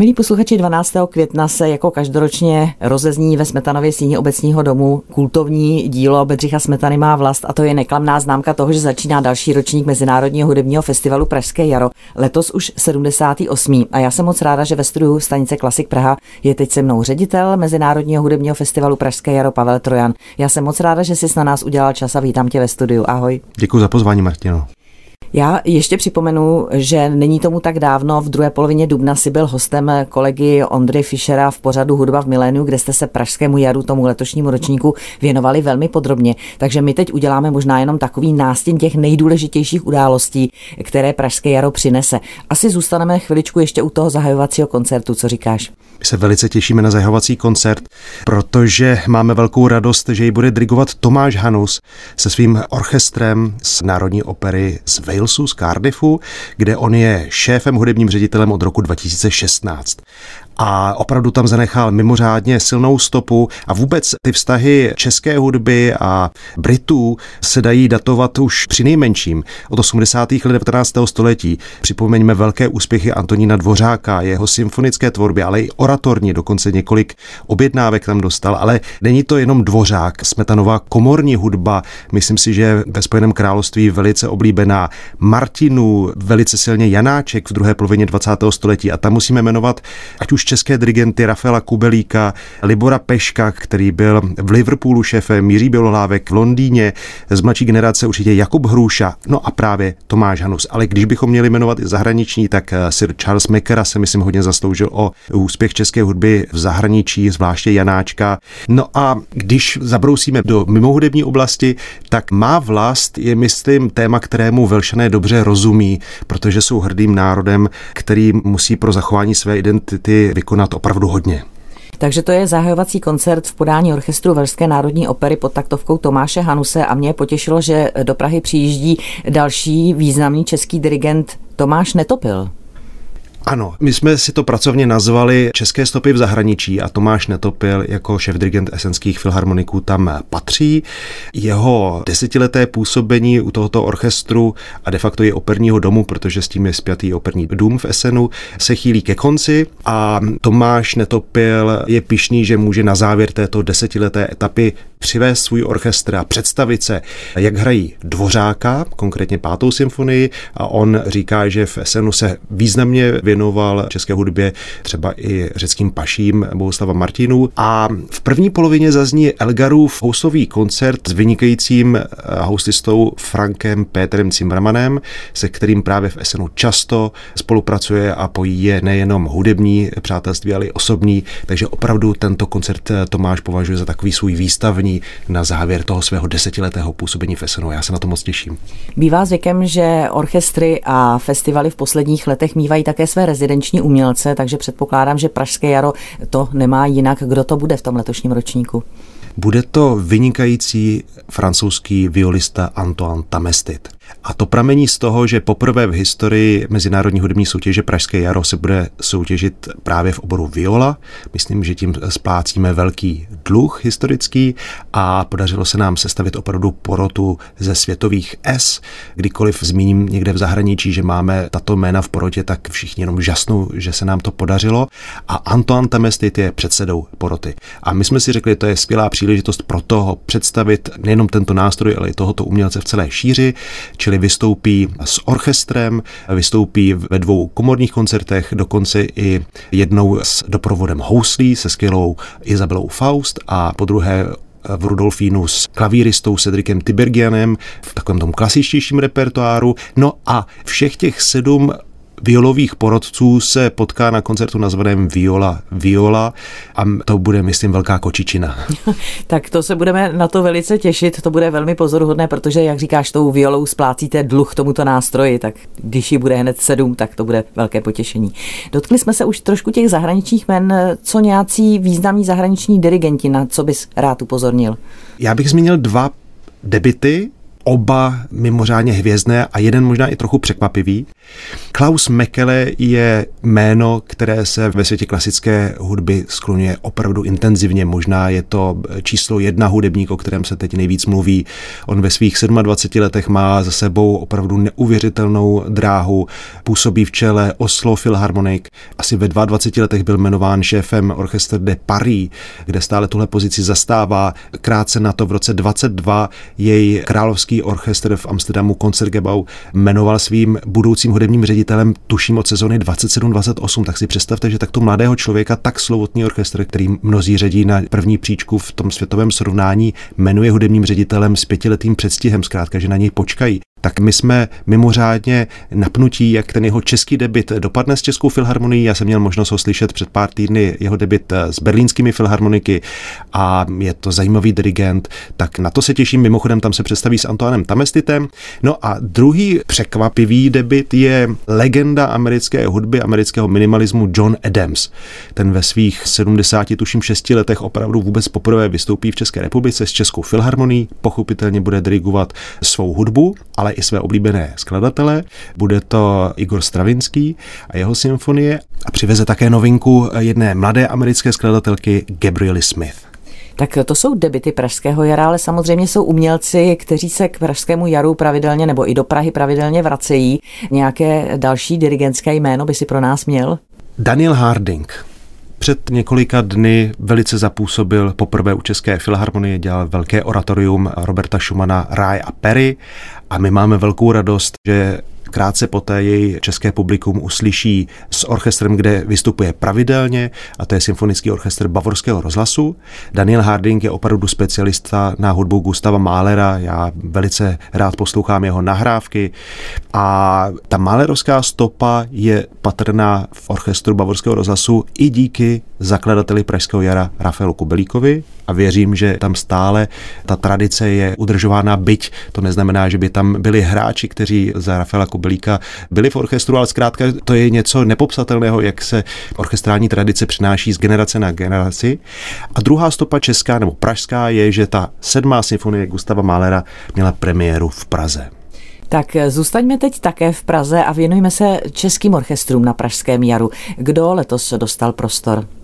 Milí posluchači, 12. května se jako každoročně rozezní ve Smetanově síni obecního domu kultovní dílo Bedřicha Smetany má vlast a to je neklamná známka toho, že začíná další ročník Mezinárodního hudebního festivalu Pražské jaro. Letos už 78. A já jsem moc ráda, že ve studiu stanice Klasik Praha je teď se mnou ředitel Mezinárodního hudebního festivalu Pražské jaro Pavel Trojan. Já jsem moc ráda, že jsi na nás udělal čas a vítám tě ve studiu. Ahoj. Děkuji za pozvání, Martino. Já ještě připomenu, že není tomu tak dávno, v druhé polovině dubna si byl hostem kolegy Ondry Fischera v pořadu Hudba v miléniu, kde jste se pražskému jaru, tomu letošnímu ročníku, věnovali velmi podrobně. Takže my teď uděláme možná jenom takový nástěn těch nejdůležitějších událostí, které Pražské jaro přinese. Asi zůstaneme chviličku ještě u toho zahajovacího koncertu, co říkáš? My se velice těšíme na zahajovací koncert, protože máme velkou radost, že ji bude dirigovat Tomáš Hanus se svým orchestrem z Národní opery z Walesu, z Cardiffu, kde on je šéfem hudebním ředitelem od roku 2016 a opravdu tam zanechal mimořádně silnou stopu a vůbec ty vztahy české hudby a Britů se dají datovat už při nejmenším od 80. let 19. století. Připomeňme velké úspěchy Antonína Dvořáka, jeho symfonické tvorby, ale i oratorní, dokonce několik objednávek tam dostal, ale není to jenom Dvořák, Smetanová komorní hudba, myslím si, že ve Spojeném království velice oblíbená Martinu, velice silně Janáček v druhé polovině 20. století a tam musíme jmenovat ať už české dirigenty Rafaela Kubelíka, Libora Peška, který byl v Liverpoolu šéfem, Jiří Bělohlávek v Londýně, z mladší generace určitě Jakub Hruša, no a právě Tomáš Hanus. Ale když bychom měli jmenovat i zahraniční, tak eh, Sir Charles Mekera se myslím hodně zasloužil o úspěch české hudby v zahraničí, zvláště Janáčka. No a když zabrousíme do mimohudební oblasti, tak má vlast je, myslím, téma, kterému Velšané dobře rozumí, protože jsou hrdým národem, který musí pro zachování své identity vykonat opravdu hodně. Takže to je zahajovací koncert v podání orchestru Velské národní opery pod taktovkou Tomáše Hanuse a mě potěšilo, že do Prahy přijíždí další významný český dirigent Tomáš Netopil. Ano, my jsme si to pracovně nazvali České stopy v zahraničí a Tomáš Netopil jako šéf dirigent esenských filharmoniků tam patří. Jeho desetileté působení u tohoto orchestru a de facto je operního domu, protože s tím je spjatý operní dům v Esenu, se chýlí ke konci a Tomáš Netopil je pišný, že může na závěr této desetileté etapy přivést svůj orchestr a představit se, jak hrají Dvořáka, konkrétně pátou symfonii a on říká, že v Esenu se významně věnoval české hudbě třeba i řeckým paším Bohuslava Martinu a v první polovině zazní Elgarův houslový koncert s vynikajícím eh, houslistou Frankem Pétrem Zimmermanem, se kterým právě v Esenu často spolupracuje a pojí je nejenom hudební přátelství, ale i osobní, takže opravdu tento koncert eh, Tomáš považuje za takový svůj výstavní na závěr toho svého desetiletého působení v Esenu. Já se na to moc těším. Bývá zvykem, že orchestry a festivaly v posledních letech mývají také své rezidenční umělce, takže předpokládám, že Pražské jaro to nemá jinak. Kdo to bude v tom letošním ročníku? Bude to vynikající francouzský violista Antoine Tamestit. A to pramení z toho, že poprvé v historii Mezinárodní hudební soutěže Pražské jaro se bude soutěžit právě v oboru viola. Myslím, že tím splácíme velký dluh historický a podařilo se nám sestavit opravdu porotu ze světových S. Kdykoliv zmíním někde v zahraničí, že máme tato jména v porotě, tak všichni jenom žasnou, že se nám to podařilo. A Antoine Tamestit je předsedou poroty. A my jsme si řekli, to je skvělá příležitost pro toho představit nejenom tento nástroj, ale i tohoto umělce v celé šíři čili vystoupí s orchestrem, vystoupí ve dvou komorních koncertech, dokonce i jednou s doprovodem houslí se skvělou Izabelou Faust a po druhé v Rudolfínu s klavíristou Cedricem Tibergianem v takovém tom klasičtějším repertoáru. No a všech těch sedm violových porodců se potká na koncertu nazvaném Viola Viola a to bude, myslím, velká kočičina. tak to se budeme na to velice těšit, to bude velmi pozoruhodné, protože, jak říkáš, tou violou splácíte dluh tomuto nástroji, tak když ji bude hned sedm, tak to bude velké potěšení. Dotkli jsme se už trošku těch zahraničních men, co nějací významní zahraniční dirigenti, na co bys rád upozornil? Já bych zmínil dva debity, oba mimořádně hvězdné a jeden možná i trochu překvapivý. Klaus Mekele je jméno, které se ve světě klasické hudby skloňuje opravdu intenzivně. Možná je to číslo jedna hudebník, o kterém se teď nejvíc mluví. On ve svých 27 letech má za sebou opravdu neuvěřitelnou dráhu. Působí v čele Oslo Philharmonic. Asi ve 22 letech byl jmenován šéfem Orchestre de Paris, kde stále tuhle pozici zastává. Krátce na to v roce 22 jej královský orchestr v Amsterdamu Concertgebouw jmenoval svým budoucím hudebním ředitelem, tuším od sezóny 27-28, tak si představte, že takto mladého člověka, tak slovotný orchestr, který mnozí řadí na první příčku v tom světovém srovnání, jmenuje hudebním ředitelem s pětiletým předstihem, zkrátka, že na něj počkají tak my jsme mimořádně napnutí, jak ten jeho český debit dopadne s Českou filharmonií. Já jsem měl možnost ho slyšet před pár týdny jeho debit eh, s berlínskými filharmoniky a je to zajímavý dirigent, tak na to se těším. Mimochodem tam se představí s Antoinem Tamestitem. No a druhý překvapivý debit je legenda americké hudby, amerického minimalismu John Adams. Ten ve svých 70, tuším 6 letech opravdu vůbec poprvé vystoupí v České republice s Českou filharmonií, pochopitelně bude dirigovat svou hudbu, ale ale i své oblíbené skladatele. Bude to Igor Stravinský a jeho symfonie a přiveze také novinku jedné mladé americké skladatelky Gabriely Smith. Tak to jsou debity Pražského jara, ale samozřejmě jsou umělci, kteří se k Pražskému jaru pravidelně nebo i do Prahy pravidelně vracejí. Nějaké další dirigentské jméno by si pro nás měl? Daniel Harding, před několika dny velice zapůsobil poprvé u České filharmonie, dělal velké oratorium Roberta Schumana Ráj a Perry. A my máme velkou radost, že Krátce poté jej české publikum uslyší s orchestrem, kde vystupuje pravidelně, a to je Symfonický orchestr Bavorského rozhlasu. Daniel Harding je opravdu specialista na hudbu Gustava Mahlera, já velice rád poslouchám jeho nahrávky. A ta Mahlerovská stopa je patrná v orchestru Bavorského rozhlasu i díky zakladateli Pražského jara Rafaelu Kubelíkovi a věřím, že tam stále ta tradice je udržována, byť to neznamená, že by tam byli hráči, kteří za Rafaela Kubelíka byli v orchestru, ale zkrátka to je něco nepopsatelného, jak se orchestrální tradice přináší z generace na generaci. A druhá stopa česká nebo pražská je, že ta sedmá symfonie Gustava Mahlera měla premiéru v Praze. Tak zůstaňme teď také v Praze a věnujme se českým orchestrům na Pražském jaru. Kdo letos dostal prostor?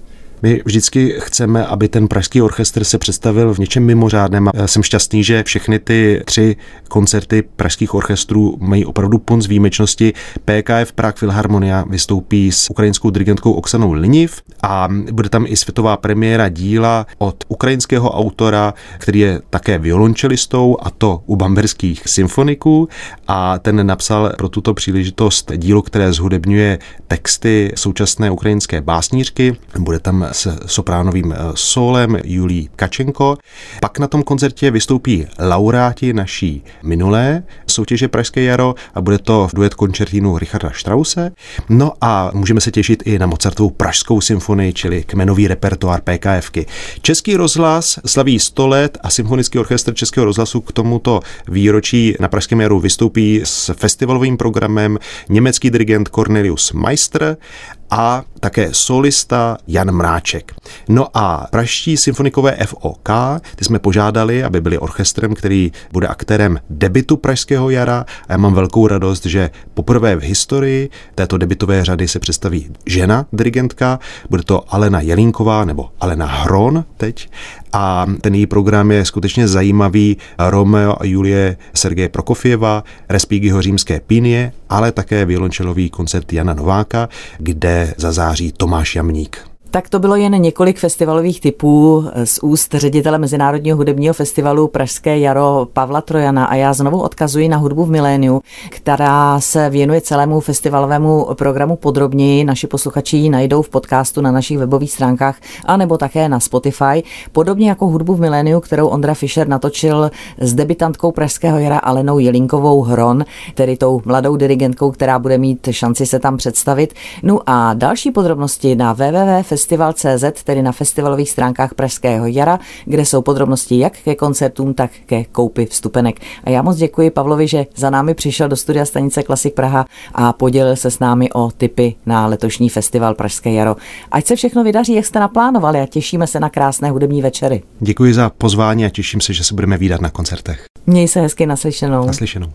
My vždycky chceme, aby ten pražský orchestr se představil v něčem mimořádném. Já jsem šťastný, že všechny ty tři koncerty pražských orchestrů mají opravdu punc výjimečnosti. PKF Prague Philharmonia vystoupí s ukrajinskou dirigentkou Oksanou Liniv a bude tam i světová premiéra díla od ukrajinského autora, který je také violončelistou a to u bamberských symfoniků a ten napsal pro tuto příležitost dílo, které zhudebňuje texty současné ukrajinské básnířky. Bude tam s sopránovým eh, solem Julí Kačenko. Pak na tom koncertě vystoupí laureáti naší minulé soutěže Pražské jaro a bude to duet koncertínu Richarda Strause. No a můžeme se těšit i na Mozartovu Pražskou symfonii, čili kmenový repertoár PKFky. Český rozhlas slaví 100 let a Symfonický orchestr Českého rozhlasu k tomuto výročí na Pražském jaru vystoupí s festivalovým programem německý dirigent Cornelius Meister a také solista Jan Mráček. No a praští symfonikové FOK, ty jsme požádali, aby byli orchestrem, který bude aktérem debitu Pražského jara. A já mám velkou radost, že poprvé v historii této debitové řady se představí žena dirigentka, bude to Alena Jelínková nebo Alena Hron teď a ten její program je skutečně zajímavý. Romeo a Julie Sergeje Prokofěva, Respígyho římské pínie, ale také violončelový koncert Jana Nováka, kde zazáří Tomáš Jamník. Tak to bylo jen několik festivalových typů z úst ředitele Mezinárodního hudebního festivalu Pražské jaro Pavla Trojana a já znovu odkazuji na hudbu v miléniu, která se věnuje celému festivalovému programu podrobněji. Naši posluchači ji najdou v podcastu na našich webových stránkách a nebo také na Spotify. Podobně jako hudbu v miléniu, kterou Ondra Fischer natočil s debitantkou Pražského jara Alenou Jelinkovou Hron, tedy tou mladou dirigentkou, která bude mít šanci se tam představit. No a další podrobnosti na www festival.cz, tedy na festivalových stránkách Pražského jara, kde jsou podrobnosti jak ke koncertům, tak ke koupi vstupenek. A já moc děkuji Pavlovi, že za námi přišel do studia stanice Klasik Praha a podělil se s námi o tipy na letošní festival Pražské jaro. Ať se všechno vydaří, jak jste naplánovali a těšíme se na krásné hudební večery. Děkuji za pozvání a těším se, že se budeme výdat na koncertech. Měj se hezky naslyšenou. Naslyšenou.